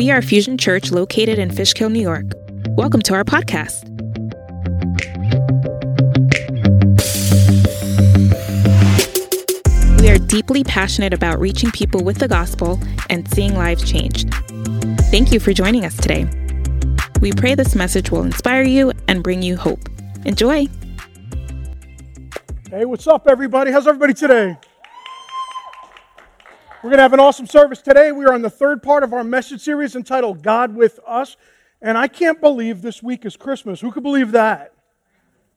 We are Fusion Church located in Fishkill, New York. Welcome to our podcast. We are deeply passionate about reaching people with the gospel and seeing lives changed. Thank you for joining us today. We pray this message will inspire you and bring you hope. Enjoy. Hey, what's up, everybody? How's everybody today? We're going to have an awesome service today. We are on the third part of our message series entitled God with Us. And I can't believe this week is Christmas. Who could believe that?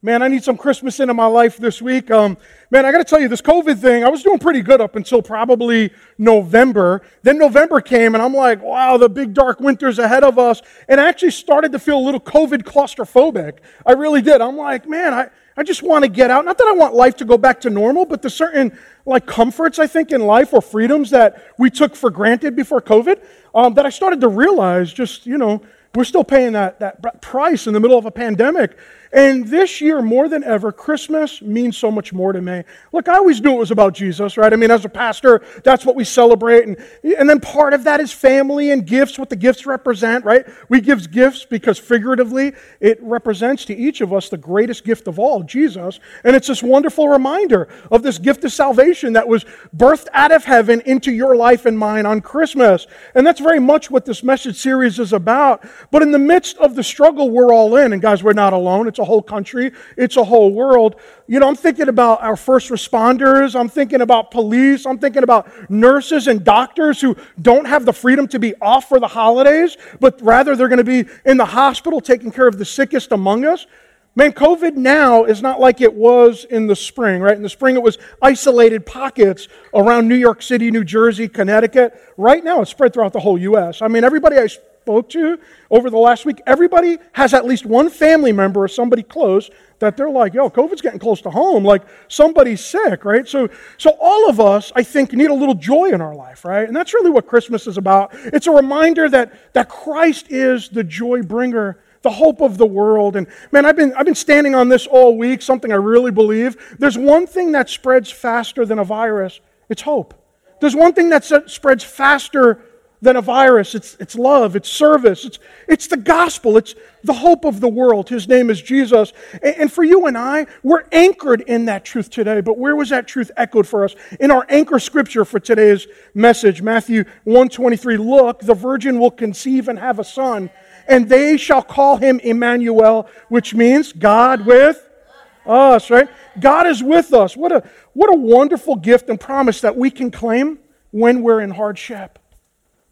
Man, I need some Christmas into my life this week. Um, man, I got to tell you, this COVID thing, I was doing pretty good up until probably November. Then November came, and I'm like, wow, the big dark winter's ahead of us. And I actually started to feel a little COVID claustrophobic. I really did. I'm like, man, I, I just want to get out. Not that I want life to go back to normal, but the certain like comforts, I think, in life or freedoms that we took for granted before COVID um, that I started to realize just, you know, we're still paying that, that price in the middle of a pandemic. And this year, more than ever, Christmas means so much more to me. Look, I always knew it was about Jesus, right? I mean, as a pastor, that's what we celebrate. And, and then part of that is family and gifts, what the gifts represent, right? We give gifts because figuratively, it represents to each of us the greatest gift of all, Jesus. And it's this wonderful reminder of this gift of salvation that was birthed out of heaven into your life and mine on Christmas. And that's very much what this message series is about. But in the midst of the struggle we're all in, and guys, we're not alone. It's a whole country, it's a whole world. You know, I'm thinking about our first responders, I'm thinking about police, I'm thinking about nurses and doctors who don't have the freedom to be off for the holidays, but rather they're going to be in the hospital taking care of the sickest among us. Man, COVID now is not like it was in the spring, right? In the spring, it was isolated pockets around New York City, New Jersey, Connecticut. Right now, it's spread throughout the whole U.S. I mean, everybody I spoke to over the last week, everybody has at least one family member or somebody close that they're like, yo, COVID's getting close to home. Like somebody's sick, right? So, so all of us, I think, need a little joy in our life, right? And that's really what Christmas is about. It's a reminder that, that Christ is the joy bringer the hope of the world. And man, I've been, I've been standing on this all week, something I really believe. There's one thing that spreads faster than a virus it's hope. There's one thing that spreads faster than a virus. It's, it's love, it's service, it's, it's the gospel, it's the hope of the world. His name is Jesus. And, and for you and I, we're anchored in that truth today. But where was that truth echoed for us? In our anchor scripture for today's message, Matthew 123. Look, the virgin will conceive and have a son, and they shall call him Emmanuel, which means God with us, right? God is with us. What a, what a wonderful gift and promise that we can claim when we're in hardship.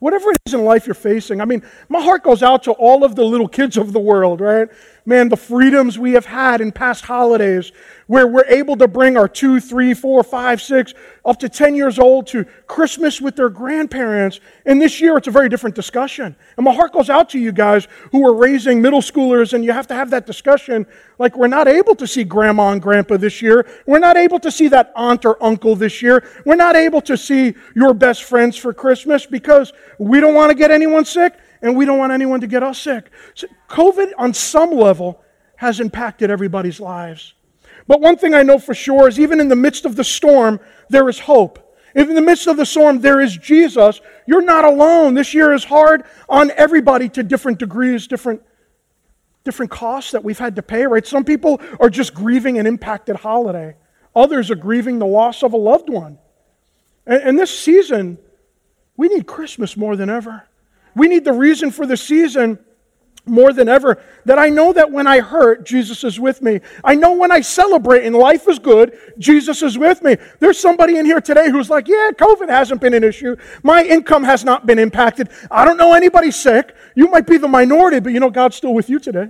Whatever it is in life you're facing, I mean, my heart goes out to all of the little kids of the world, right? Man, the freedoms we have had in past holidays where we're able to bring our two, three, four, five, six, up to 10 years old to Christmas with their grandparents. And this year, it's a very different discussion. And my heart goes out to you guys who are raising middle schoolers, and you have to have that discussion. Like, we're not able to see grandma and grandpa this year. We're not able to see that aunt or uncle this year. We're not able to see your best friends for Christmas because we don't want to get anyone sick and we don't want anyone to get us sick. So COVID, on some level, has impacted everybody's lives. But one thing I know for sure is even in the midst of the storm, there is hope. If in the midst of the storm there is Jesus, you're not alone. This year is hard on everybody to different degrees, different, different costs that we've had to pay, right? Some people are just grieving an impacted holiday, others are grieving the loss of a loved one. And, and this season, we need Christmas more than ever. We need the reason for the season more than ever that I know that when I hurt, Jesus is with me. I know when I celebrate and life is good, Jesus is with me. There's somebody in here today who's like, yeah, COVID hasn't been an issue. My income has not been impacted. I don't know anybody sick. You might be the minority, but you know God's still with you today.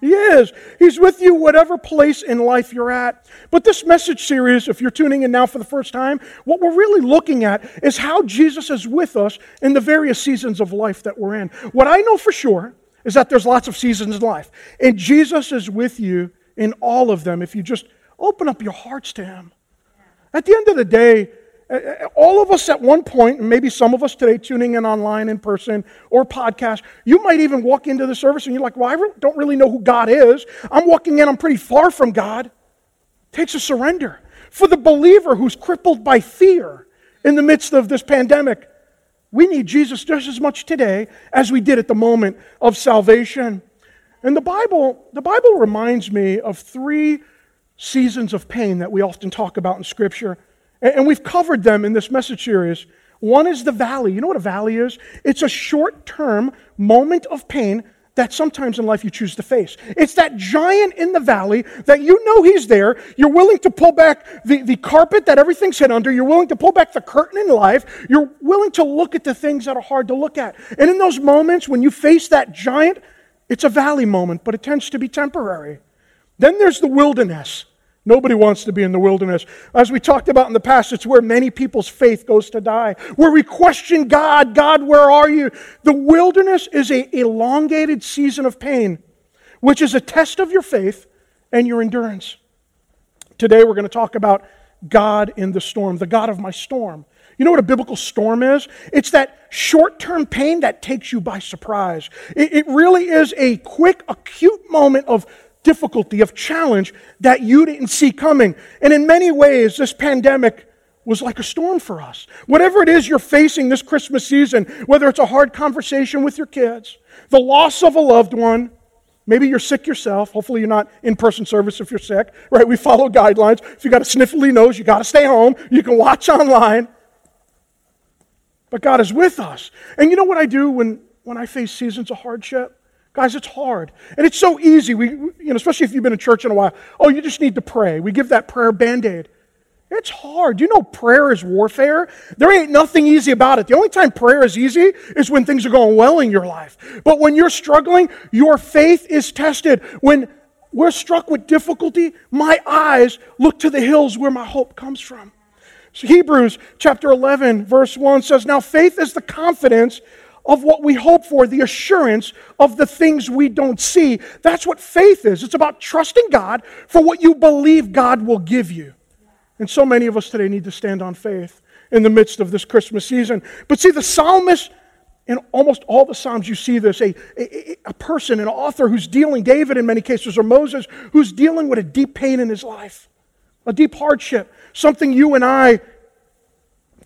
He is. He's with you whatever place in life you're at. But this message series, if you're tuning in now for the first time, what we're really looking at is how Jesus is with us in the various seasons of life that we're in. What I know for sure is that there's lots of seasons in life. And Jesus is with you in all of them if you just open up your hearts to Him. At the end of the day, all of us at one point, and maybe some of us today tuning in online, in person, or podcast, you might even walk into the service and you're like, well, I don't really know who God is. I'm walking in, I'm pretty far from God. It takes a surrender. For the believer who's crippled by fear in the midst of this pandemic, We need Jesus just as much today as we did at the moment of salvation. And the Bible, the Bible reminds me of three seasons of pain that we often talk about in Scripture. And we've covered them in this message series. One is the valley. You know what a valley is? It's a short term moment of pain that sometimes in life you choose to face. It's that giant in the valley that you know he's there. You're willing to pull back the, the carpet that everything's hid under. You're willing to pull back the curtain in life. You're willing to look at the things that are hard to look at. And in those moments when you face that giant, it's a valley moment, but it tends to be temporary. Then there's the wilderness. Nobody wants to be in the wilderness. As we talked about in the past, it's where many people's faith goes to die, where we question God God, where are you? The wilderness is a elongated season of pain, which is a test of your faith and your endurance. Today, we're going to talk about God in the storm, the God of my storm. You know what a biblical storm is? It's that short term pain that takes you by surprise. It, it, really is a quick, acute moment of difficulty, of challenge that you didn't see coming. And in many ways, this pandemic was like a storm for us. Whatever it is you're facing this Christmas season, whether it's a hard conversation with your kids, the loss of a loved one, maybe you're sick yourself. Hopefully, you're not in person service if you're sick, right? We follow guidelines. If you got a sniffly nose, you got to stay home. You can watch online. But God is with us. And you know what I do when, when I face seasons of hardship? Guys, it's hard. And it's so easy. We, you know, especially if you've been in church in a while. Oh, you just need to pray. We give that prayer band aid. It's hard. You know, prayer is warfare. There ain't nothing easy about it. The only time prayer is easy is when things are going well in your life. But when you're struggling, your faith is tested. When we're struck with difficulty, my eyes look to the hills where my hope comes from. So Hebrews chapter 11, verse 1 says, Now faith is the confidence of what we hope for, the assurance of the things we don't see. That's what faith is. It's about trusting God for what you believe God will give you. And so many of us today need to stand on faith in the midst of this Christmas season. But see, the psalmist, in almost all the Psalms, you see this a, a, a person, an author who's dealing, David in many cases, or Moses, who's dealing with a deep pain in his life, a deep hardship, something you and I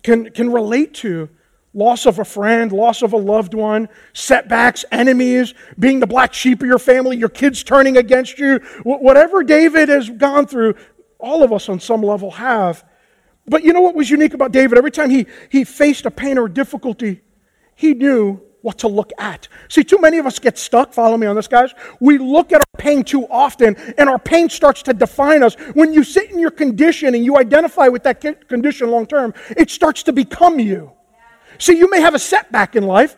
can, can relate to loss of a friend, loss of a loved one, setbacks, enemies, being the black sheep of your family, your kids turning against you, whatever David has gone through, all of us on some level have. But you know what was unique about David? Every time he, he faced a pain or a difficulty, he knew what to look at. See, too many of us get stuck. Follow me on this, guys. We look at our pain too often, and our pain starts to define us. When you sit in your condition and you identify with that condition long term, it starts to become you. See, you may have a setback in life.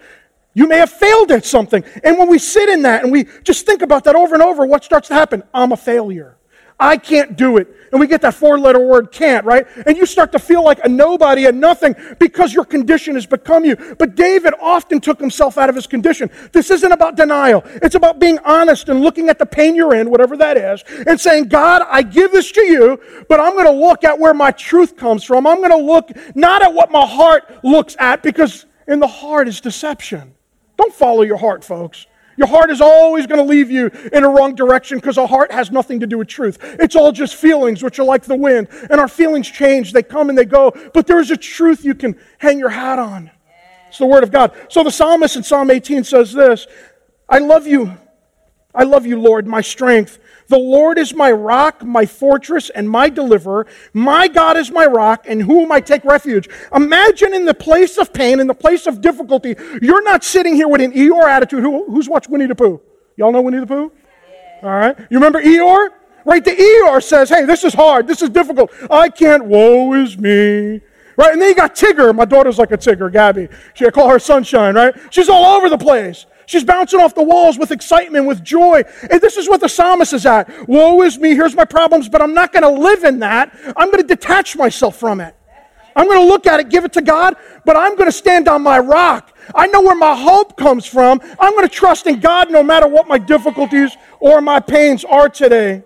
You may have failed at something. And when we sit in that and we just think about that over and over, what starts to happen? I'm a failure. I can't do it. And we get that four letter word can't, right? And you start to feel like a nobody and nothing because your condition has become you. But David often took himself out of his condition. This isn't about denial. It's about being honest and looking at the pain you're in, whatever that is, and saying, God, I give this to you, but I'm going to look at where my truth comes from. I'm going to look not at what my heart looks at because in the heart is deception. Don't follow your heart, folks. Your heart is always going to leave you in a wrong direction because a heart has nothing to do with truth. It's all just feelings, which are like the wind. And our feelings change, they come and they go. But there is a truth you can hang your hat on. It's the Word of God. So the psalmist in Psalm 18 says this I love you. I love you, Lord, my strength. The Lord is my rock, my fortress, and my deliverer. My God is my rock, in whom I take refuge. Imagine in the place of pain, in the place of difficulty, you're not sitting here with an Eeyore attitude. Who, who's watched Winnie the Pooh? Y'all know Winnie the Pooh? Yeah. All right. You remember Eeyore? Right? The Eeyore says, hey, this is hard. This is difficult. I can't. Woe is me. Right? And then you got Tigger. My daughter's like a Tigger, Gabby. She, I call her Sunshine, right? She's all over the place. She's bouncing off the walls with excitement, with joy. And this is what the psalmist is at. Woe is me, here's my problems, but I'm not going to live in that. I'm going to detach myself from it. I'm going to look at it, give it to God, but I'm going to stand on my rock. I know where my hope comes from. I'm going to trust in God no matter what my difficulties or my pains are today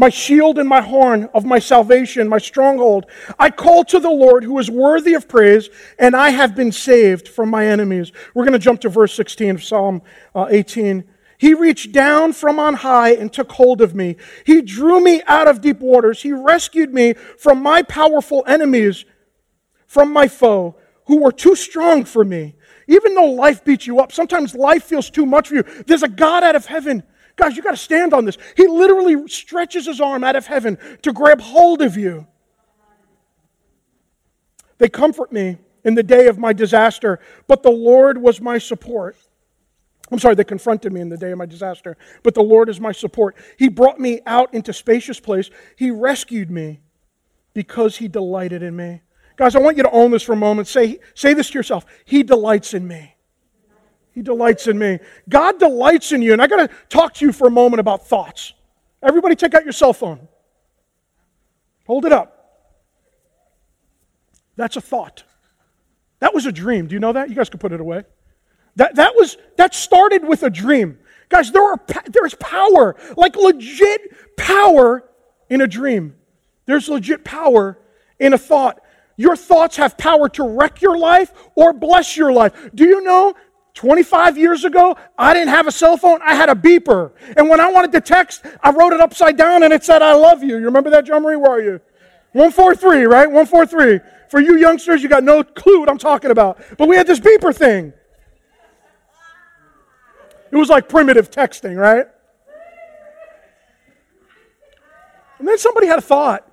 my shield and my horn of my salvation, my stronghold. I call to the Lord who is worthy of praise, and I have been saved from my enemies. We're going to jump to verse 16 of Psalm uh, 18. He reached down from on high and took hold of me. He drew me out of deep waters. He rescued me from my powerful enemies, from my foe who were too strong for me. Even though life beats you up, sometimes life feels too much for you. There's a God out of heaven. Guys, you got to stand on this. He literally stretches his arm out of heaven to grab hold of you. They comfort me in the day of my disaster, but the Lord was my support. I'm sorry, they confronted me in the day of my disaster, but the Lord is my support. He brought me out into spacious place. He rescued me because he delighted in me. Guys, I want you to own this for a moment. Say, say this to yourself. He delights in me. He delights in me. God delights in you. And I got to talk to you for a moment about thoughts. Everybody take out your cell phone. Hold it up. That's a thought. That was a dream. Do you know that? You guys can put it away. That, that was that started with a dream. Guys, there are there is power, like legit power in a dream. There's legit power in a thought. Your thoughts have power to wreck your life or bless your life. Do you know 25 years ago, I didn't have a cell phone, I had a beeper. And when I wanted to text, I wrote it upside down and it said, I love you. You remember that, John Marie? Where are you? 143, right? 143. For you youngsters, you got no clue what I'm talking about. But we had this beeper thing. It was like primitive texting, right? And then somebody had a thought.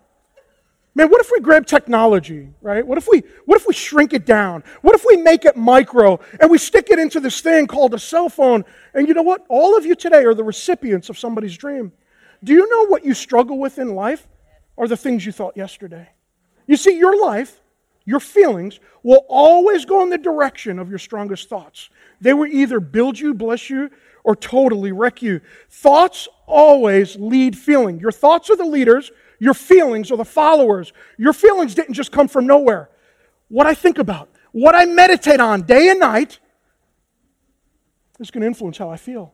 Man, what if we grab technology, right? What if we what if we shrink it down? What if we make it micro and we stick it into this thing called a cell phone? And you know what? All of you today are the recipients of somebody's dream. Do you know what you struggle with in life are the things you thought yesterday? You see, your life, your feelings will always go in the direction of your strongest thoughts. They will either build you, bless you, or totally wreck you. Thoughts always lead feeling. Your thoughts are the leaders, your feelings are the followers. Your feelings didn't just come from nowhere. What I think about, what I meditate on day and night, is going to influence how I feel.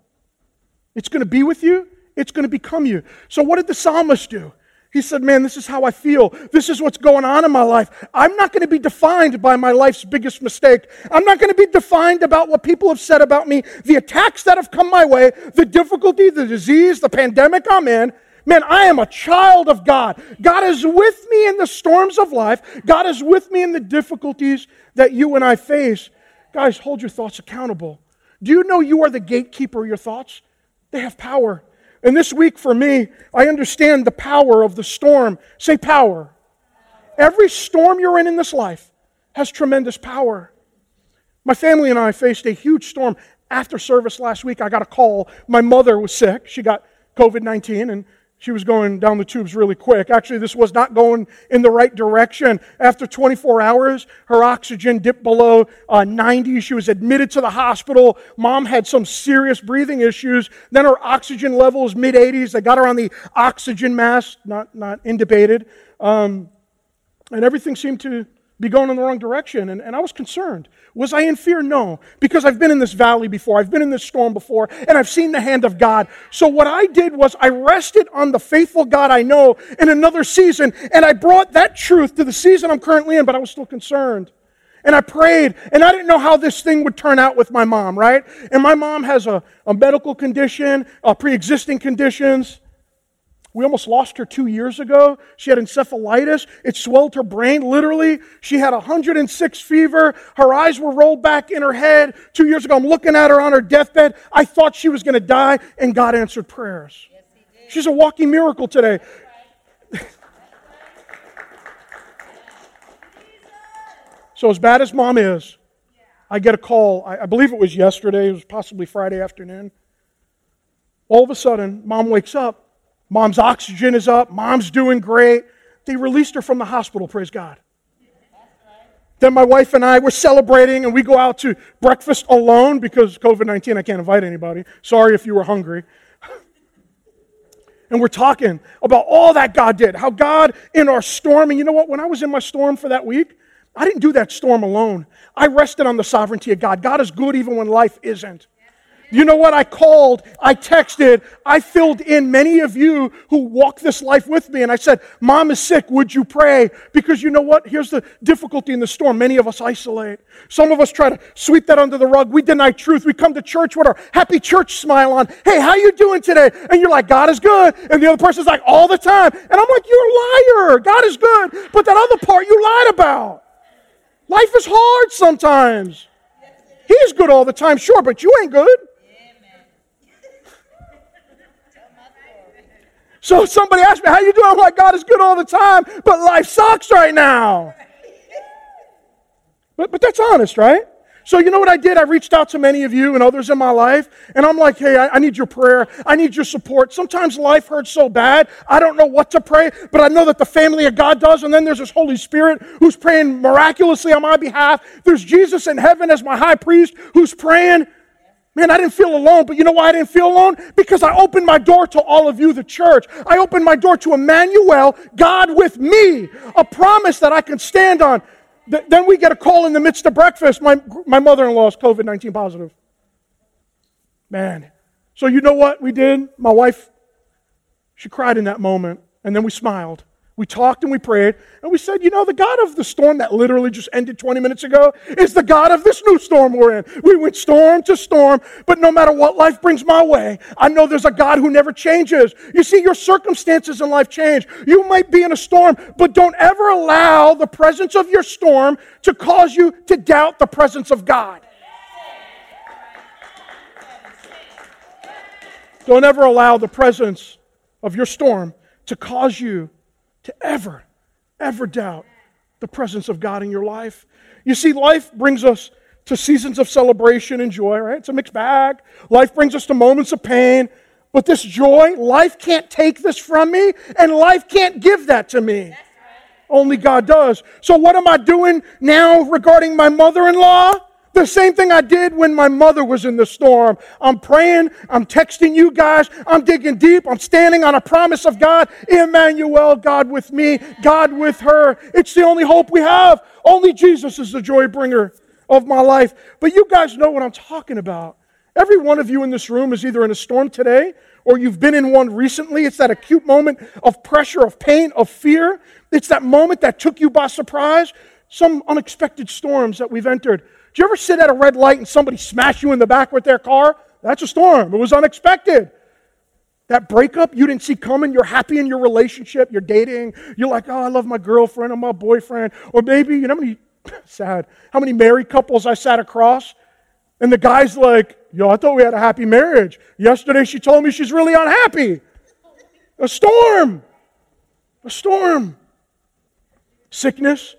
It's going to be with you, it's going to become you. So, what did the psalmist do? He said, Man, this is how I feel. This is what's going on in my life. I'm not going to be defined by my life's biggest mistake. I'm not going to be defined about what people have said about me, the attacks that have come my way, the difficulty, the disease, the pandemic I'm in. Man, I am a child of God. God is with me in the storms of life. God is with me in the difficulties that you and I face. Guys, hold your thoughts accountable. Do you know you are the gatekeeper of your thoughts? They have power. And this week for me, I understand the power of the storm. Say power. Every storm you're in in this life has tremendous power. My family and I faced a huge storm after service last week. I got a call. My mother was sick. She got COVID 19, and she was going down the tubes really quick. Actually, this was not going in the right direction. After 24 hours, her oxygen dipped below uh, 90. She was admitted to the hospital. Mom had some serious breathing issues. Then her oxygen level was mid 80s. They got her on the oxygen mask, not, not intubated. Um, and everything seemed to be going in the wrong direction. And, and I was concerned. Was I in fear? No, because I've been in this valley before, I've been in this storm before, and I've seen the hand of God. So what I did was I rested on the faithful God I know in another season, and I brought that truth to the season I'm currently in, but I was still concerned. And I prayed, and I didn't know how this thing would turn out with my mom, right? And my mom has a, a medical condition, uh, pre existing conditions. We almost lost her two years ago. She had encephalitis. It swelled her brain, literally. She had 106 fever. Her eyes were rolled back in her head. Two years ago, I'm looking at her on her deathbed. I thought she was going to die, and God answered prayers. Yes, She's a walking miracle today. so, as bad as mom is, I get a call. I, I believe it was yesterday, it was possibly Friday afternoon. All of a sudden, mom wakes up Mom's oxygen is up. Mom's doing great. They released her from the hospital, praise God. Then my wife and I were celebrating, and we go out to breakfast alone because COVID 19, I can't invite anybody. Sorry if you were hungry. and we're talking about all that God did, how God in our storm, and you know what? When I was in my storm for that week, I didn't do that storm alone. I rested on the sovereignty of God. God is good even when life isn't. You know what? I called, I texted, I filled in many of you who walk this life with me, and I said, Mom is sick, would you pray? Because you know what? Here's the difficulty in the storm. Many of us isolate. Some of us try to sweep that under the rug. We deny truth. We come to church with our happy church smile on. Hey, how you doing today? And you're like, God is good. And the other person's like, all the time. And I'm like, you're a liar. God is good. But that other part you lied about. Life is hard sometimes. He's good all the time, sure, but you ain't good. So somebody asked me, how you doing? I'm like, God is good all the time, but life sucks right now. But, but that's honest, right? So, you know what I did? I reached out to many of you and others in my life, and I'm like, hey, I, I, need your prayer. I need your support. Sometimes life hurts so bad, I don't know what to pray, but I know that the family of God does, and then there's this Holy Spirit who's praying miraculously on my behalf. There's Jesus in heaven as my high priest who's praying. Man, I didn't feel alone, but you know why I didn't feel alone? Because I opened my door to all of you, the church. I opened my door to Emmanuel, God with me, a promise that I can stand on. Th- then we get a call in the midst of breakfast. My, my mother in law is COVID 19 positive. Man. So, you know what we did? My wife, she cried in that moment, and then we smiled. We talked and we prayed, and we said, you know, the God of the storm that literally just ended 20 minutes ago is the God of this new storm we're in. We went storm to storm, but no matter what life brings my way, I know there's a God who never changes. You see, your circumstances in life change. You might be in a storm, but don't ever allow the presence of your storm to cause you to doubt the presence of God. Don't ever allow the presence of your storm to cause you to ever, ever doubt the presence of God in your life. You see, life brings us to seasons of celebration and joy, right? It's a mixed bag. Life brings us to moments of pain. But this joy, life can't take this from me, and life can't give that to me. Only God does. So, what am I doing now regarding my mother in law? The same thing I did when my mother was in the storm. I'm praying, I'm texting you guys, I'm digging deep, I'm standing on a promise of God. Emmanuel, God with me, God with her. It's the only hope we have. Only Jesus is the joy bringer of my life. But you guys know what I'm talking about. Every one of you in this room is either in a storm today or you've been in one recently. It's that acute moment of pressure, of pain, of fear. It's that moment that took you by surprise. Some unexpected storms that we've entered. Do you ever sit at a red light and somebody smash you in the back with their car? That's a storm. It was unexpected. That breakup you didn't see coming, you're happy in your relationship, you're dating, you're like, oh, I love my girlfriend or my boyfriend. Or maybe, you know how many, sad, how many married couples I sat across? And the guy's like, yo, I thought we had a happy marriage. Yesterday she told me she's really unhappy. A storm. A storm. Sickness,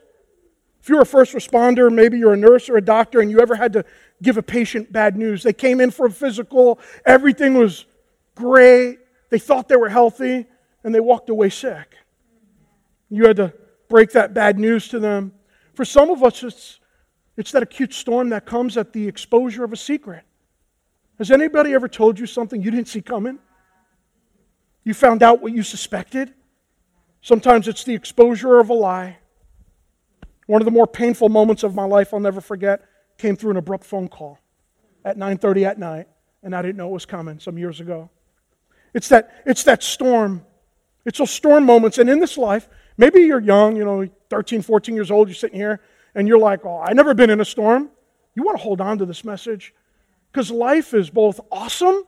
if you're a first responder, maybe you're a nurse or a doctor, and you ever had to give a patient bad news, they came in for a physical, everything was great, they thought they were healthy, and they walked away sick. You had to break that bad news to them. For some of us, it's, it's that acute storm that comes at the exposure of a secret. Has anybody ever told you something you didn't see coming? You found out what you suspected? Sometimes it's the exposure of a lie. One of the more painful moments of my life I'll never forget came through an abrupt phone call at 9:30 at night, and I didn't know it was coming some years ago. It's that, it's that storm. It's those storm moments. And in this life, maybe you're young, you know, 13, 14 years old, you're sitting here, and you're like, oh, I've never been in a storm. You want to hold on to this message because life is both awesome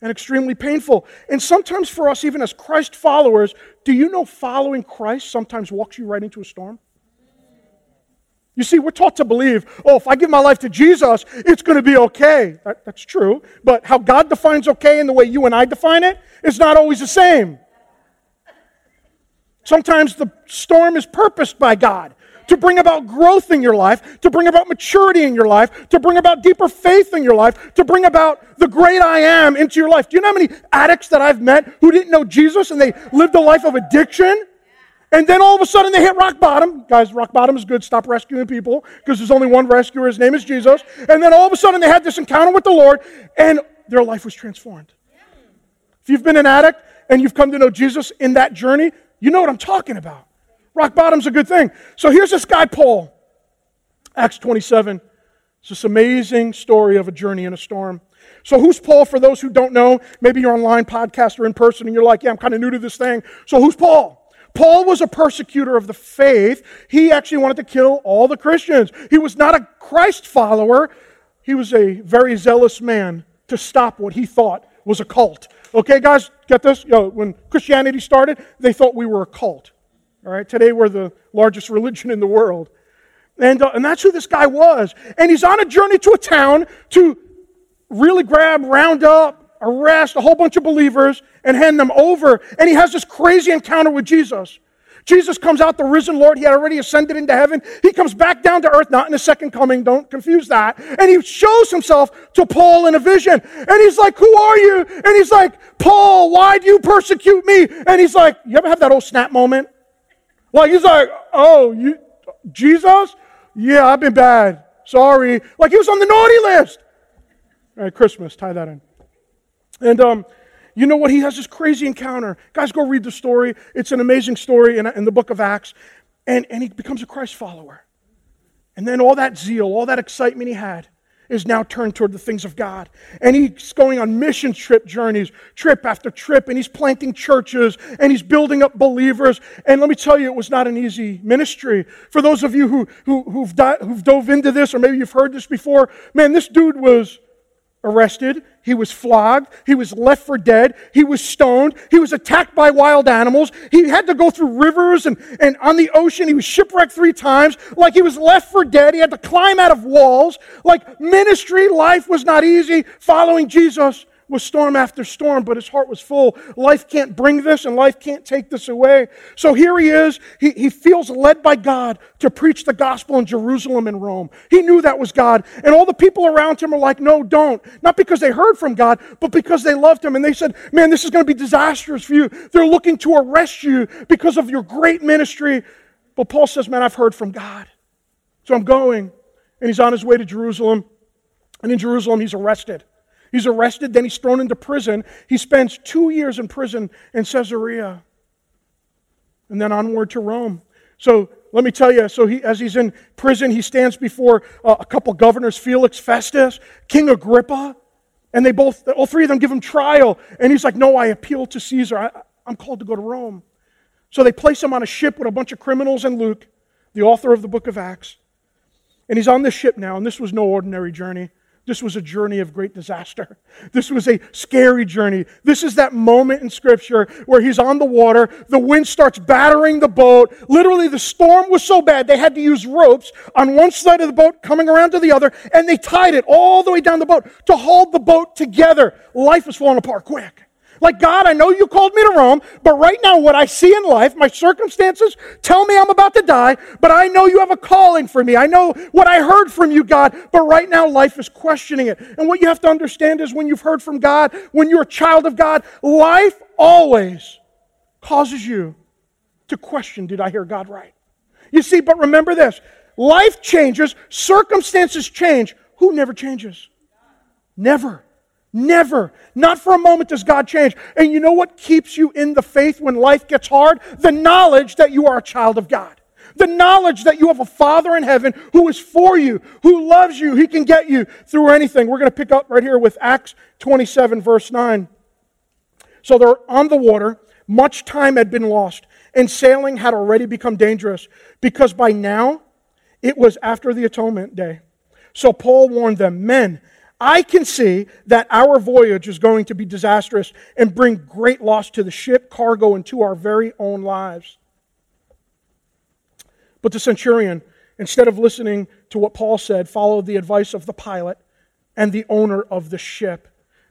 and extremely painful. And sometimes for us, even as Christ followers, do you know following Christ sometimes walks you right into a storm? You see, we're taught to believe, oh, if I give my life to Jesus, it's going to be okay. That, that's true. But how God defines okay and the way you and I define it is not always the same. Sometimes the storm is purposed by God to bring about growth in your life, to bring about maturity in your life, to bring about deeper faith in your life, to bring about the great I am into your life. Do you know how many addicts that I've met who didn't know Jesus and they lived a life of addiction? And then all of a sudden they hit rock bottom. Guys, rock bottom is good. Stop rescuing people because there's only one rescuer. His name is Jesus. And then all of a sudden they had this encounter with the Lord and their life was transformed. If you've been an addict and you've come to know Jesus in that journey, you know what I'm talking about. Rock bottom's a good thing. So here's this guy, Paul. Acts 27. It's this amazing story of a journey in a storm. So, who's Paul for those who don't know? Maybe you're online, podcast, or in person, and you're like, yeah, I'm kind of new to this thing. So, who's Paul? Paul was a persecutor of the faith. He actually wanted to kill all the Christians. He was not a Christ follower, he was a very zealous man to stop what he thought was a cult. Okay, guys, get this? Yo, when Christianity started, they thought we were a cult. All right, today we're the largest religion in the world. And, uh, and that's who this guy was. And he's on a journey to a town to really grab, round up, arrest a whole bunch of believers and hand them over. And he has this crazy encounter with Jesus. Jesus comes out, the risen Lord. He had already ascended into heaven. He comes back down to earth, not in the second coming, don't confuse that. And he shows himself to Paul in a vision. And he's like, Who are you? And he's like, Paul, why do you persecute me? And he's like, You ever have that old snap moment? Like, he's like, Oh, you, Jesus? Yeah, I've been bad. Sorry. Like he was on the naughty list. All right, Christmas, tie that in. And um, you know what? He has this crazy encounter. Guys, go read the story. It's an amazing story in, in the book of Acts. And, and he becomes a Christ follower. And then all that zeal, all that excitement he had, is now turned toward the things of God. And he's going on mission trip journeys, trip after trip, and he's planting churches and he's building up believers. And let me tell you, it was not an easy ministry. For those of you who, who, who've, di- who've dove into this, or maybe you've heard this before, man, this dude was arrested, he was flogged, he was left for dead, he was stoned, he was attacked by wild animals, he had to go through rivers and, and on the ocean, he was shipwrecked three times, like he was left for dead, he had to climb out of walls, like ministry life was not easy following Jesus was storm after storm, but his heart was full. Life can't bring this and life can't take this away. So here he is. He, he feels led by God to preach the gospel in Jerusalem and Rome. He knew that was God. And all the people around him are like, no, don't. Not because they heard from God, but because they loved him. And they said, man, this is going to be disastrous for you. They're looking to arrest you because of your great ministry. But Paul says, man, I've heard from God. So I'm going. And he's on his way to Jerusalem. And in Jerusalem, he's arrested. He's arrested, then he's thrown into prison. He spends two years in prison in Caesarea and then onward to Rome. So let me tell you, so he, as he's in prison, he stands before uh, a couple governors, Felix, Festus, King Agrippa, and they both, all three of them give him trial. And he's like, No, I appeal to Caesar. I, I'm called to go to Rome. So they place him on a ship with a bunch of criminals and Luke, the author of the book of Acts. And he's on this ship now, and this was no ordinary journey. This was a journey of great disaster. This was a scary journey. This is that moment in Scripture where he's on the water, the wind starts battering the boat. Literally, the storm was so bad they had to use ropes on one side of the boat coming around to the other, and they tied it all the way down the boat to hold the boat together. Life was falling apart quick. Like, God, I know you called me to Rome, but right now, what I see in life, my circumstances tell me I'm about to die, but I know you have a calling for me. I know what I heard from you, God, but right now, life is questioning it. And what you have to understand is when you've heard from God, when you're a child of God, life always causes you to question did I hear God right? You see, but remember this life changes, circumstances change. Who never changes? Never. Never, not for a moment does God change. And you know what keeps you in the faith when life gets hard? The knowledge that you are a child of God. The knowledge that you have a Father in heaven who is for you, who loves you, he can get you through anything. We're going to pick up right here with Acts 27, verse 9. So they're on the water. Much time had been lost, and sailing had already become dangerous because by now it was after the atonement day. So Paul warned them, Men, I can see that our voyage is going to be disastrous and bring great loss to the ship, cargo, and to our very own lives. But the centurion, instead of listening to what Paul said, followed the advice of the pilot and the owner of the ship.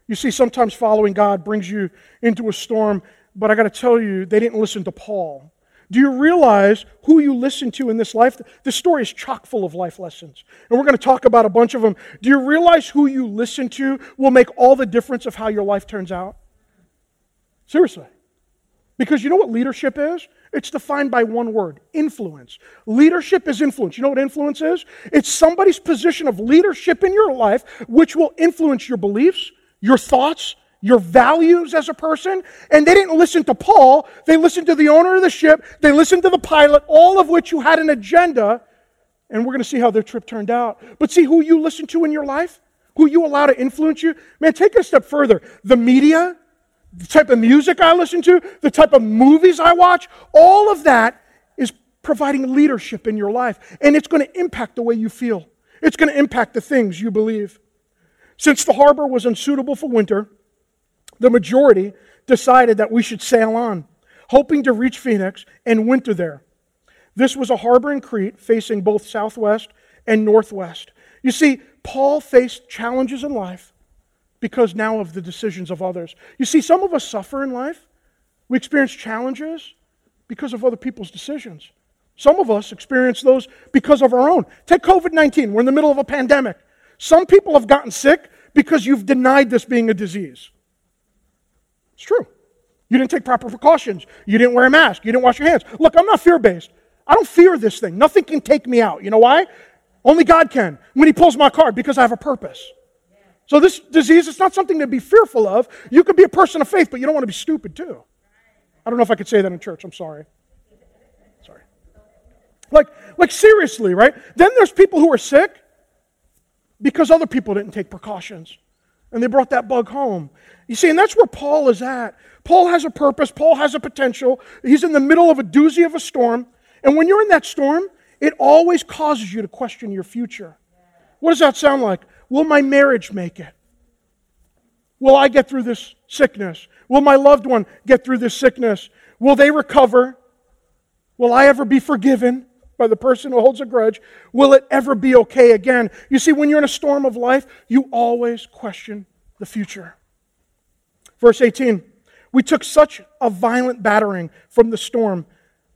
You see, sometimes following God brings you into a storm, but I got to tell you, they didn't listen to Paul. Do you realize who you listen to in this life? This story is chock full of life lessons. And we're going to talk about a bunch of them. Do you realize who you listen to will make all the difference of how your life turns out? Seriously. Because you know what leadership is? It's defined by one word influence. Leadership is influence. You know what influence is? It's somebody's position of leadership in your life which will influence your beliefs, your thoughts, your values as a person. And they didn't listen to Paul. They listened to the owner of the ship. They listened to the pilot, all of which you had an agenda. And we're going to see how their trip turned out. But see who you listen to in your life, who you allow to influence you. Man, take it a step further. The media, the type of music I listen to, the type of movies I watch, all of that is providing leadership in your life. And it's going to impact the way you feel, it's going to impact the things you believe. Since the harbor was unsuitable for winter, the majority decided that we should sail on, hoping to reach Phoenix and winter there. This was a harbor in Crete facing both southwest and northwest. You see, Paul faced challenges in life because now of the decisions of others. You see, some of us suffer in life. We experience challenges because of other people's decisions. Some of us experience those because of our own. Take COVID 19. We're in the middle of a pandemic. Some people have gotten sick because you've denied this being a disease. It's true. You didn't take proper precautions. You didn't wear a mask. You didn't wash your hands. Look, I'm not fear based. I don't fear this thing. Nothing can take me out. You know why? Only God can when He pulls my card because I have a purpose. So, this disease is not something to be fearful of. You could be a person of faith, but you don't want to be stupid too. I don't know if I could say that in church. I'm sorry. Sorry. Like, like seriously, right? Then there's people who are sick because other people didn't take precautions. And they brought that bug home. You see, and that's where Paul is at. Paul has a purpose, Paul has a potential. He's in the middle of a doozy of a storm. And when you're in that storm, it always causes you to question your future. What does that sound like? Will my marriage make it? Will I get through this sickness? Will my loved one get through this sickness? Will they recover? Will I ever be forgiven by the person who holds a grudge? Will it ever be okay again? You see, when you're in a storm of life, you always question the future. Verse 18 We took such a violent battering from the storm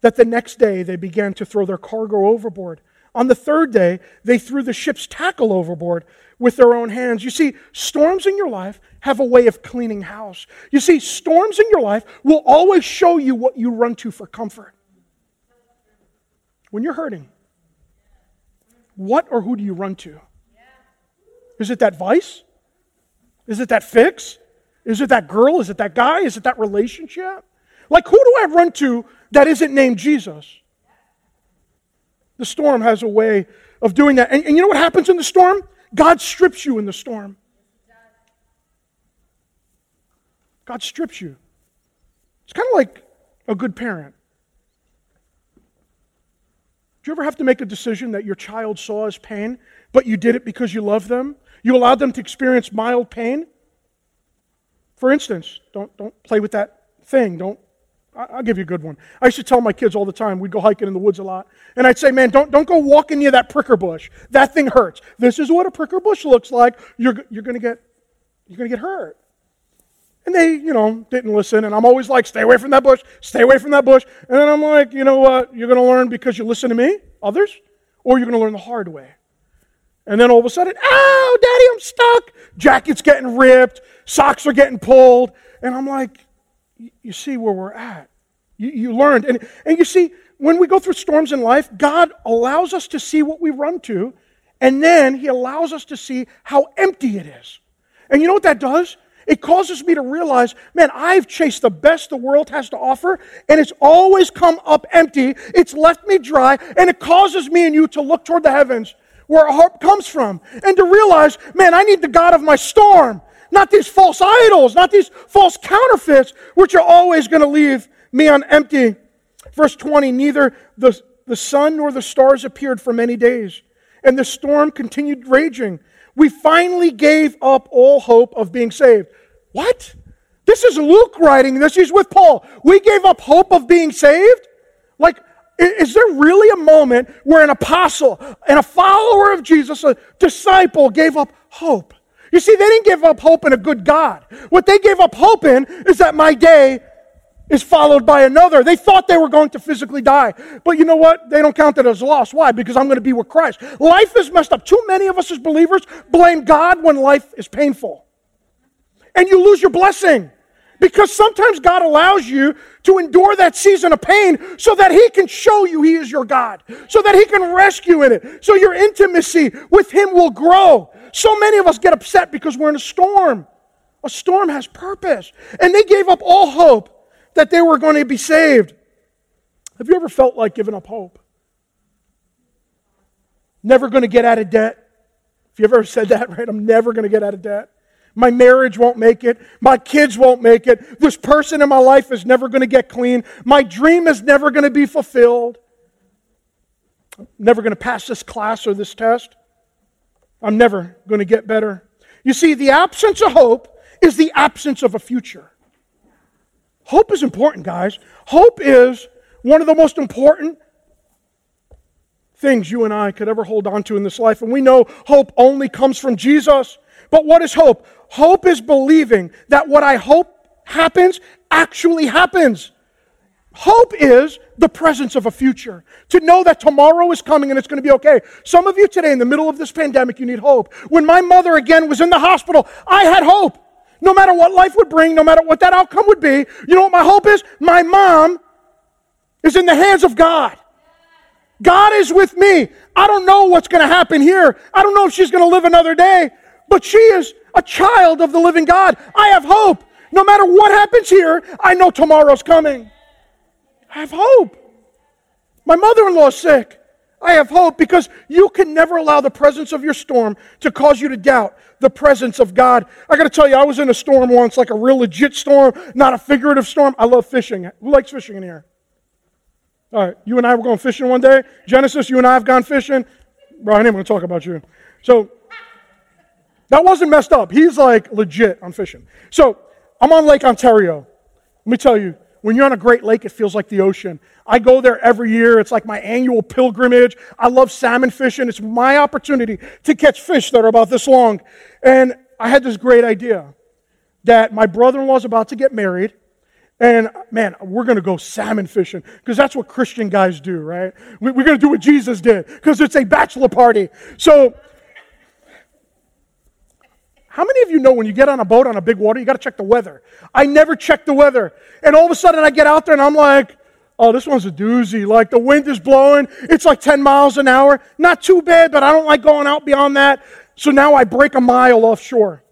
that the next day they began to throw their cargo overboard. On the third day, they threw the ship's tackle overboard with their own hands. You see, storms in your life have a way of cleaning house. You see, storms in your life will always show you what you run to for comfort. When you're hurting, what or who do you run to? Is it that vice? Is it that fix? Is it that girl? Is it that guy? Is it that relationship? Like, who do I run to that isn't named Jesus? The storm has a way of doing that. And, and you know what happens in the storm? God strips you in the storm. God strips you. It's kind of like a good parent. Do you ever have to make a decision that your child saw as pain, but you did it because you love them? You allowed them to experience mild pain? For instance, don't, don't play with that thing. Don't I'll give you a good one. I used to tell my kids all the time, we'd go hiking in the woods a lot, and I'd say, man, don't, don't go walking near that pricker bush. That thing hurts. This is what a pricker bush looks like. You're, you're going to get you're going to get hurt. And they, you know, didn't listen, and I'm always like, stay away from that bush, stay away from that bush. And then I'm like, you know what? You're going to learn because you listen to me, others, or you're going to learn the hard way. And then all of a sudden, oh, daddy, I'm stuck. Jacket's getting ripped, socks are getting pulled. And I'm like, you see where we're at. You, you learned. And, and you see, when we go through storms in life, God allows us to see what we run to, and then He allows us to see how empty it is. And you know what that does? It causes me to realize, man, I've chased the best the world has to offer, and it's always come up empty. It's left me dry, and it causes me and you to look toward the heavens where our hope comes from, and to realize, man, I need the God of my storm. Not these false idols, not these false counterfeits, which are always going to leave me on empty. Verse 20 Neither the, the sun nor the stars appeared for many days, and the storm continued raging. We finally gave up all hope of being saved. What? This is Luke writing this. He's with Paul. We gave up hope of being saved? Like, is there really a moment where an apostle and a follower of Jesus, a disciple, gave up hope? You see, they didn't give up hope in a good God. What they gave up hope in is that my day is followed by another. They thought they were going to physically die. But you know what? They don't count it as loss. Why? Because I'm going to be with Christ. Life is messed up. Too many of us as believers blame God when life is painful. And you lose your blessing. Because sometimes God allows you to endure that season of pain so that He can show you He is your God, so that He can rescue in it, so your intimacy with Him will grow. So many of us get upset because we're in a storm. A storm has purpose. And they gave up all hope that they were going to be saved. Have you ever felt like giving up hope? Never going to get out of debt. If you ever said that, right? I'm never going to get out of debt. My marriage won't make it. My kids won't make it. This person in my life is never going to get clean. My dream is never going to be fulfilled. I'm never going to pass this class or this test. I'm never going to get better. You see, the absence of hope is the absence of a future. Hope is important, guys. Hope is one of the most important things you and I could ever hold on to in this life. And we know hope only comes from Jesus. But what is hope? Hope is believing that what I hope happens actually happens. Hope is the presence of a future. To know that tomorrow is coming and it's going to be okay. Some of you today, in the middle of this pandemic, you need hope. When my mother again was in the hospital, I had hope. No matter what life would bring, no matter what that outcome would be, you know what my hope is? My mom is in the hands of God. God is with me. I don't know what's going to happen here. I don't know if she's going to live another day, but she is a child of the living God. I have hope. No matter what happens here, I know tomorrow's coming. I have hope. My mother in law is sick. I have hope because you can never allow the presence of your storm to cause you to doubt the presence of God. I got to tell you, I was in a storm once, like a real legit storm, not a figurative storm. I love fishing. Who likes fishing in here? All right, you and I were going fishing one day. Genesis, you and I have gone fishing. Brian, I'm going to talk about you. So that wasn't messed up. He's like legit on fishing. So I'm on Lake Ontario. Let me tell you, when you're on a great lake, it feels like the ocean. I go there every year. It's like my annual pilgrimage. I love salmon fishing. It's my opportunity to catch fish that are about this long. And I had this great idea that my brother in law is about to get married. And man, we're going to go salmon fishing because that's what Christian guys do, right? We're going to do what Jesus did because it's a bachelor party. So how many of you know when you get on a boat on a big water, you got to check the weather? I never check the weather. And all of a sudden I get out there and I'm like, oh, this one's a doozy. Like the wind is blowing. It's like 10 miles an hour. Not too bad, but I don't like going out beyond that. So now I break a mile offshore.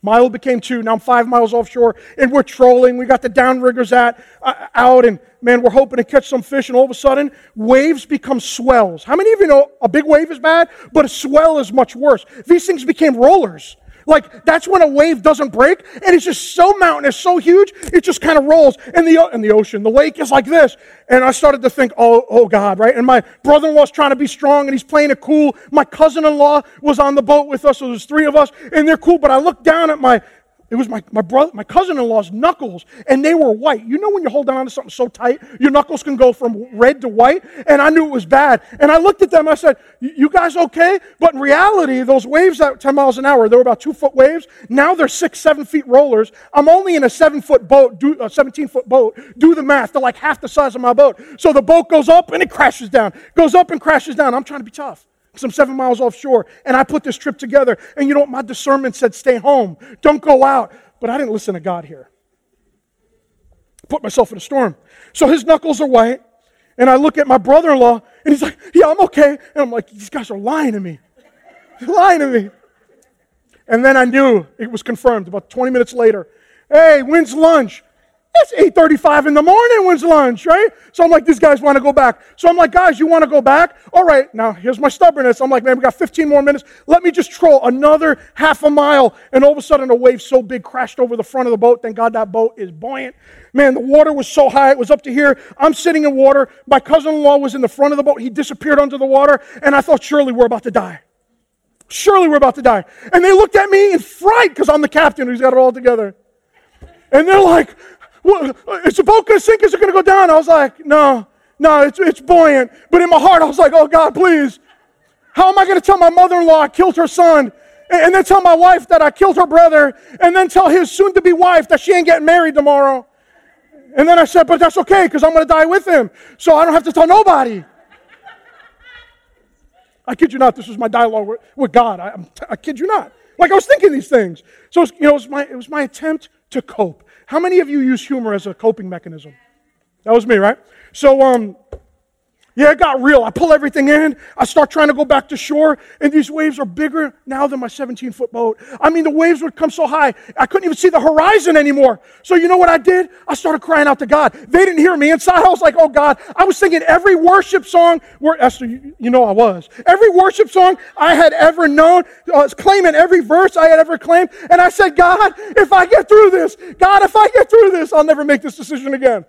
Mile became two. Now I'm five miles offshore and we're trolling. We got the downriggers at, uh, out and man, we're hoping to catch some fish. And all of a sudden, waves become swells. How many of you know a big wave is bad, but a swell is much worse? These things became rollers. Like that's when a wave doesn't break, and it's just so mountainous, so huge, it just kind of rolls. in the in the ocean, the lake is like this. And I started to think, oh, oh God, right? And my brother-in-law's trying to be strong, and he's playing it cool. My cousin-in-law was on the boat with us, so there's three of us, and they're cool. But I looked down at my it was my, my brother, my cousin-in-law's knuckles, and they were white. You know when you hold on to something so tight, your knuckles can go from red to white? And I knew it was bad. And I looked at them, I said, you guys okay? But in reality, those waves at 10 miles an hour, they were about two-foot waves. Now they're six, seven-feet rollers. I'm only in a seven-foot boat, do, a 17-foot boat. Do the math. They're like half the size of my boat. So the boat goes up and it crashes down. Goes up and crashes down. I'm trying to be tough I'm seven miles offshore. And I put this trip together. And you know what? My discernment said, stay home. Don't go out. But I didn't listen to God here. Put myself in a storm. So his knuckles are white. And I look at my brother in law, and he's like, Yeah, I'm okay. And I'm like, These guys are lying to me. They're lying to me. And then I knew it was confirmed about 20 minutes later. Hey, when's lunch? It's 8.35 in the morning when's lunch, right? So I'm like, these guys want to go back. So I'm like, guys, you want to go back? All right, now here's my stubbornness. I'm like, man, we got 15 more minutes. Let me just troll another half a mile. And all of a sudden, a wave so big crashed over the front of the boat. Thank God that boat is buoyant. Man, the water was so high, it was up to here. I'm sitting in water. My cousin in law was in the front of the boat. He disappeared under the water. And I thought, surely we're about to die. Surely we're about to die. And they looked at me in fright because I'm the captain who's got it all together. And they're like, well, is the boat going to sink? Is it going to go down? I was like, no, no, it's, it's buoyant. But in my heart, I was like, oh, God, please. How am I going to tell my mother in law I killed her son? And then tell my wife that I killed her brother, and then tell his soon to be wife that she ain't getting married tomorrow. And then I said, but that's okay because I'm going to die with him. So I don't have to tell nobody. I kid you not, this was my dialogue with, with God. I, I, kid you not. Like I was thinking these things. So, you know, it was, my, it was my attempt to cope. How many of you use humor as a coping mechanism? That was me, right? So, um, yeah, it got real. I pull everything in. I start trying to go back to shore, and these waves are bigger now than my 17 foot boat. I mean, the waves would come so high, I couldn't even see the horizon anymore. So, you know what I did? I started crying out to God. They didn't hear me. Inside, I was like, oh God. I was singing every worship song where, Esther, you, you know I was. Every worship song I had ever known, was claiming every verse I had ever claimed. And I said, God, if I get through this, God, if I get through this, I'll never make this decision again.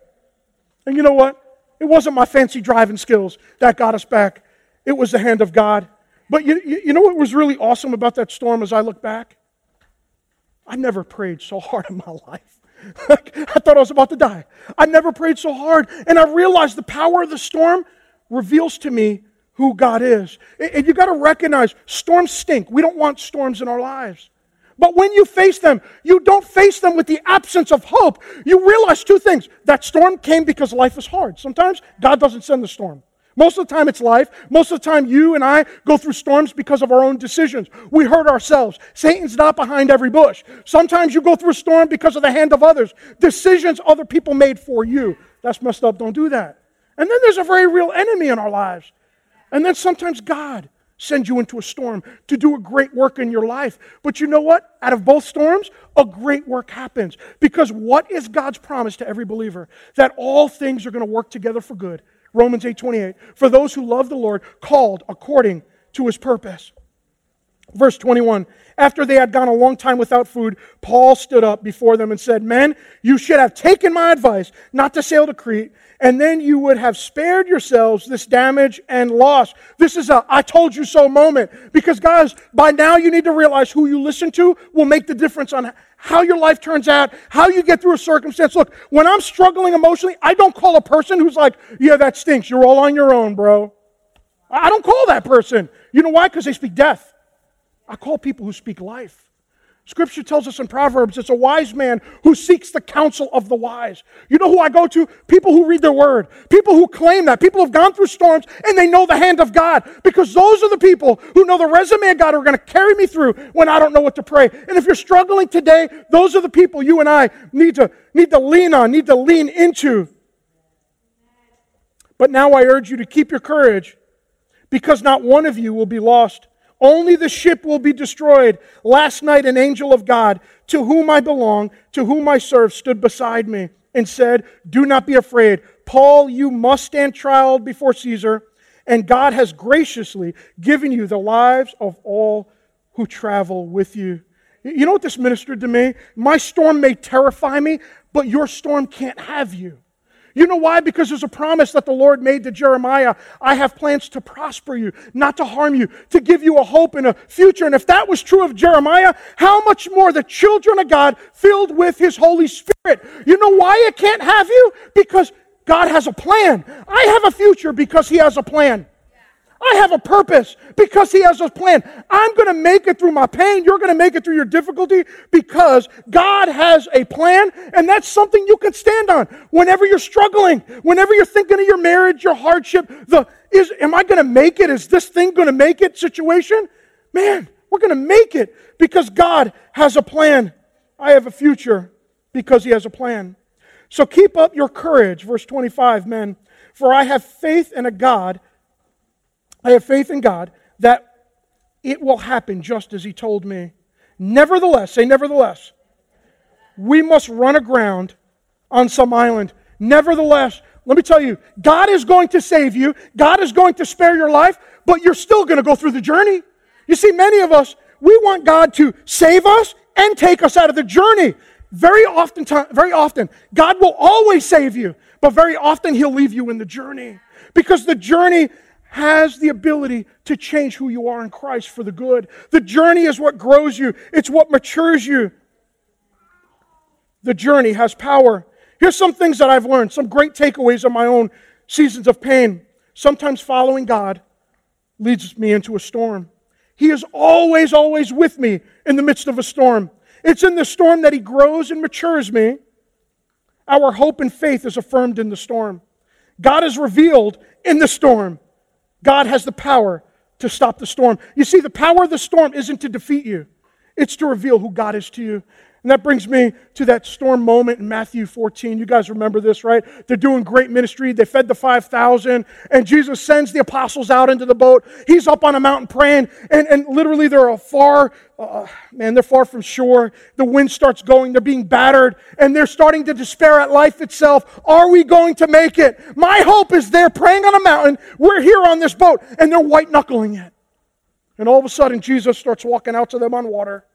And you know what? It wasn't my fancy driving skills that got us back, it was the hand of God. But you, you know what was really awesome about that storm as I look back? I never prayed so hard in my life. I thought I was about to die. I never prayed so hard. And I realized the power of the storm reveals to me who God is. And you got to recognize storms stink. We don't want storms in our lives. But when you face them, you don't face them with the absence of hope. You realize two things. That storm came because life is hard. Sometimes God doesn't send the storm. Most of the time it's life. Most of the time you and I go through storms because of our own decisions. We hurt ourselves. Satan's not behind every bush. Sometimes you go through a storm because of the hand of others. Decisions other people made for you. That's messed up. Don't do that. And then there's a very real enemy in our lives. And then sometimes God sends you into a storm to do a great work in your life. But you know what? Out of both storms, a great work happens. Because what is God's promise to every believer? That all things are going to work together for good. Romans 8:28. For those who love the Lord, called according to his purpose. Verse 21 After they had gone a long time without food, Paul stood up before them and said, Men, you should have taken my advice not to sail to Crete, and then you would have spared yourselves this damage and loss. This is a I told you so moment. Because, guys, by now you need to realize who you listen to will make the difference on how your life turns out, how you get through a circumstance. Look, when I'm struggling emotionally, I don't call a person who's like, Yeah, that stinks. You're all on your own, bro. I don't call that person. You know why? Because they speak death. I call people who speak life. Scripture tells us in Proverbs it's a wise man who seeks the counsel of the wise. You know who I go to? People who read their word, people who claim that, people who've gone through storms and they know the hand of God because those are the people who know the resume of God are going to carry me through when I don't know what to pray. And if you're struggling today, those are the people you and I need to, need to lean on, need to lean into. But now I urge you to keep your courage because not one of you will be lost only the ship will be destroyed. Last night, an angel of God, to whom I belong, to whom I serve, stood beside me and said, Do not be afraid. Paul, you must stand trial before Caesar, and God has graciously given you the lives of all who travel with you. You know what this ministered to me? My storm may terrify me, but your storm can't have you. You know why? Because there's a promise that the Lord made to Jeremiah I have plans to prosper you, not to harm you, to give you a hope and a future. And if that was true of Jeremiah, how much more the children of God filled with His Holy Spirit? You know why it can't have you? Because God has a plan. I have a future because He has a plan. I have a purpose because He has a plan. I'm going to make it through my pain. You're going to make it through your difficulty because God has a plan, and that's something you can stand on. Whenever you're struggling, whenever you're thinking of your marriage, your hardship, the is am I going to make it? Is this thing going to make it situation? Man, we're going to make it because God has a plan. I have a future because He has a plan. So keep up your courage, verse 25, men, for I have faith in a God I have faith in God that it will happen just as He told me. Nevertheless, say nevertheless, we must run aground on some island. Nevertheless, let me tell you, God is going to save you, God is going to spare your life, but you're still going to go through the journey. You see, many of us, we want God to save us and take us out of the journey. Very often, very often, God will always save you, but very often He'll leave you in the journey because the journey has the ability to change who you are in Christ for the good. The journey is what grows you, it's what matures you. The journey has power. Here's some things that I've learned, some great takeaways of my own seasons of pain. Sometimes following God leads me into a storm. He is always, always with me in the midst of a storm. It's in the storm that He grows and matures me. Our hope and faith is affirmed in the storm. God is revealed in the storm. God has the power to stop the storm. You see, the power of the storm isn't to defeat you, it's to reveal who God is to you. And that brings me to that storm moment in Matthew 14. You guys remember this, right? They're doing great ministry. They fed the 5,000, and Jesus sends the apostles out into the boat. He's up on a mountain praying, and, and literally they're a far, uh, man, they're far from shore. The wind starts going. They're being battered, and they're starting to despair at life itself. Are we going to make it? My hope is they're praying on a mountain. We're here on this boat, and they're white knuckling it. And all of a sudden, Jesus starts walking out to them on water.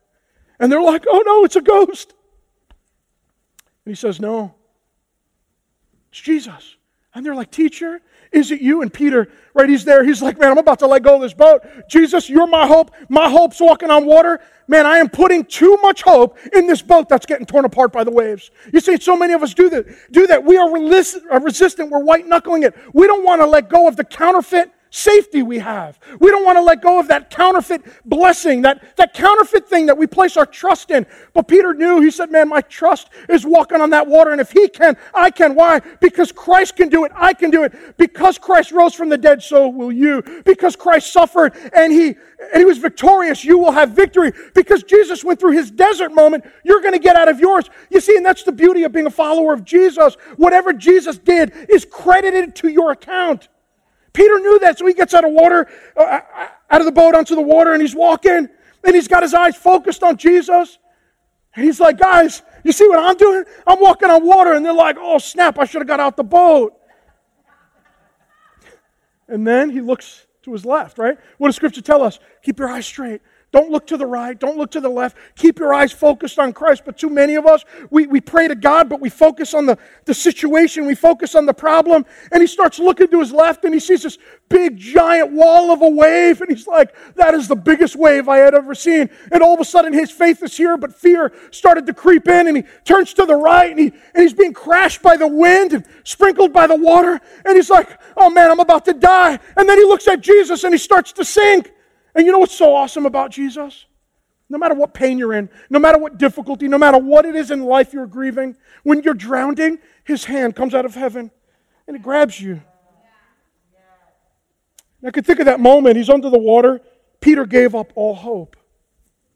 And they're like, oh no, it's a ghost. And he says, no, it's Jesus. And they're like, teacher, is it you? And Peter, right, he's there. He's like, man, I'm about to let go of this boat. Jesus, you're my hope. My hope's walking on water. Man, I am putting too much hope in this boat that's getting torn apart by the waves. You see, so many of us do that. Do that. We are uh, resistant. We're white knuckling it. We don't want to let go of the counterfeit safety we have. We don't want to let go of that counterfeit blessing, that, that counterfeit thing that we place our trust in. But Peter knew, he said, Man, my trust is walking on that water. And if he can, I can. Why? Because Christ can do it. I can do it. Because Christ rose from the dead, so will you. Because Christ suffered and he, and he was victorious, you will have victory. Because Jesus went through his desert moment, you're going to get out of yours. You see, and that's the beauty of being a follower of Jesus. Whatever Jesus did is credited to your account. Peter knew that, so he gets out of water, uh, uh, out of the boat onto the water, and he's walking, and he's got his eyes focused on Jesus. And he's like, guys, you see what I'm doing? I'm walking on water, and they're like, oh, snap, I should have got out the boat. And then he looks to his left, right? What does Scripture tell us? Keep your eyes straight. Don't look to the right. Don't look to the left. Keep your eyes focused on Christ. But too many of us, we, we pray to God, but we focus on the, the situation. We focus on the problem. And he starts looking to his left and he sees this big, giant wall of a wave. And he's like, that is the biggest wave I had ever seen. And all of a sudden, his faith is here, but fear started to creep in. And he turns to the right and, he, and he's being crashed by the wind and sprinkled by the water. And he's like, oh man, I'm about to die. And then he looks at Jesus and he starts to sink. And you know what's so awesome about Jesus? No matter what pain you're in, no matter what difficulty, no matter what it is in life you're grieving, when you're drowning, his hand comes out of heaven and it grabs you. And I could think of that moment. He's under the water. Peter gave up all hope.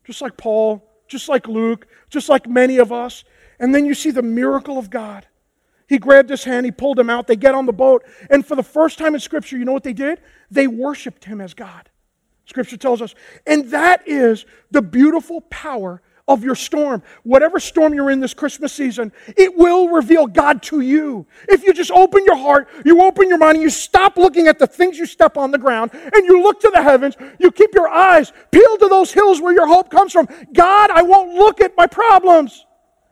Just like Paul, just like Luke, just like many of us. And then you see the miracle of God. He grabbed his hand, he pulled him out, they get on the boat, and for the first time in Scripture, you know what they did? They worshiped him as God. Scripture tells us. And that is the beautiful power of your storm. Whatever storm you're in this Christmas season, it will reveal God to you. If you just open your heart, you open your mind, and you stop looking at the things you step on the ground, and you look to the heavens, you keep your eyes peeled to those hills where your hope comes from. God, I won't look at my problems.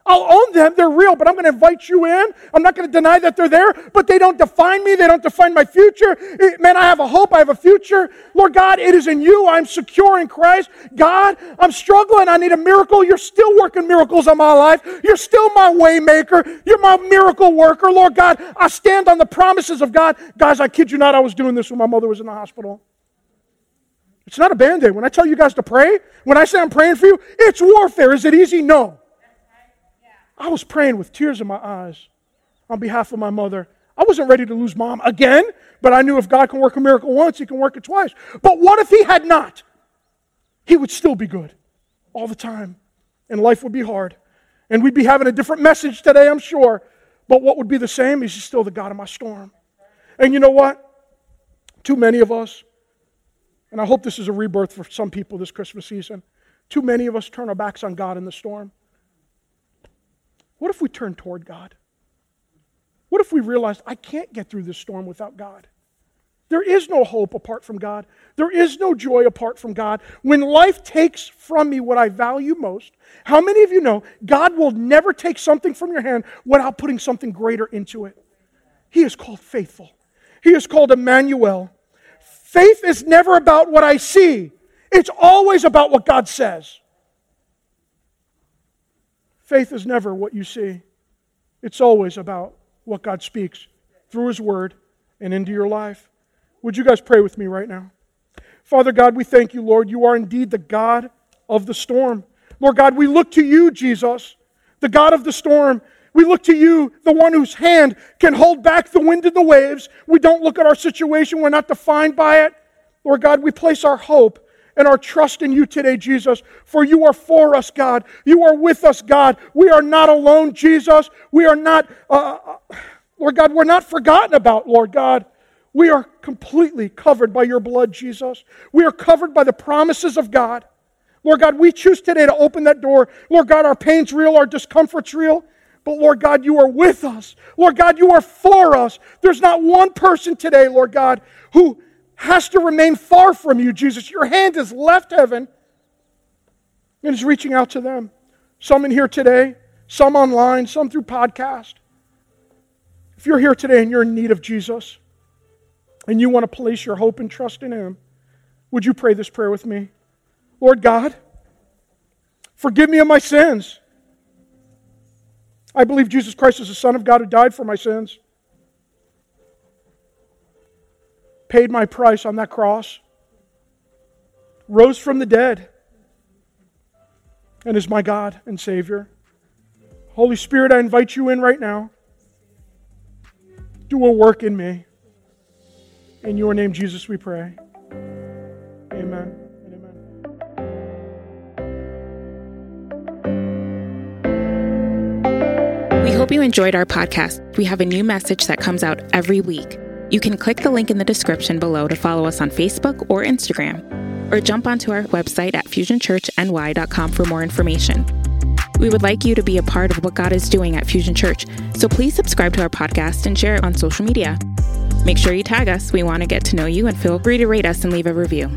I'll own them. They're real, but I'm going to invite you in. I'm not going to deny that they're there, but they don't define me. They don't define my future. man, I have a hope. I have a future. Lord God, it is in you. I'm secure in Christ. God, I'm struggling. I need a miracle. You're still working miracles in my life. You're still my waymaker. You're my miracle worker. Lord God, I stand on the promises of God. Guys, I kid you not, I was doing this when my mother was in the hospital. It's not a band aid. When I tell you guys to pray, when I say I'm praying for you, it's warfare. Is it easy? No. I was praying with tears in my eyes on behalf of my mother. I wasn't ready to lose mom again, but I knew if God can work a miracle once, He can work it twice. But what if He had not? He would still be good all the time, and life would be hard. And we'd be having a different message today, I'm sure. But what would be the same is He's still the God of my storm. And you know what? Too many of us, and I hope this is a rebirth for some people this Christmas season, too many of us turn our backs on God in the storm. What if we turn toward God? What if we realized I can't get through this storm without God? There is no hope apart from God. There is no joy apart from God. When life takes from me what I value most, how many of you know God will never take something from your hand without putting something greater into it? He is called faithful. He is called Emmanuel. Faith is never about what I see, it's always about what God says. Faith is never what you see, it's always about what God speaks through His Word and into your life. Would you guys pray with me right now? Father God, we thank you, Lord. You are indeed the God of the storm. Lord God, we look to you, Jesus, the God of the storm. We look to you, the one whose hand can hold back the wind and the waves. We don't look at our situation, we're not defined by it. Lord God, we place our hope and our trust in you today, Jesus. For you are for us, God. You are with us, God. We are not alone, Jesus. We are not, uh, uh, Lord God, we're not forgotten about, Lord God. We are completely covered by your blood, Jesus. We are covered by the promises of God. Lord God, we choose today to open that door. Lord God, our pain's real, our discomfort's real. But Lord God, you are with us. Lord God, you are for us. There's not one person today, Lord God, who has to remain far from you, Jesus. Your hand has left heaven and is reaching out to them. Some in here today, some online, some through podcast. If you're here today and you're in need of Jesus and you want to place your hope and trust in Him, would you pray this prayer with me? Lord God, forgive me of my sins. I believe Jesus Christ is the Son of God who died for my sins. Paid my price on that cross, rose from the dead, and is my God and Savior. Holy Spirit, I invite you in right now. Do a work in me. In your name, Jesus, we pray. Amen. We hope you enjoyed our podcast. We have a new message that comes out every week. You can click the link in the description below to follow us on Facebook or Instagram, or jump onto our website at fusionchurchny.com for more information. We would like you to be a part of what God is doing at Fusion Church, so please subscribe to our podcast and share it on social media. Make sure you tag us. We want to get to know you and feel free to rate us and leave a review.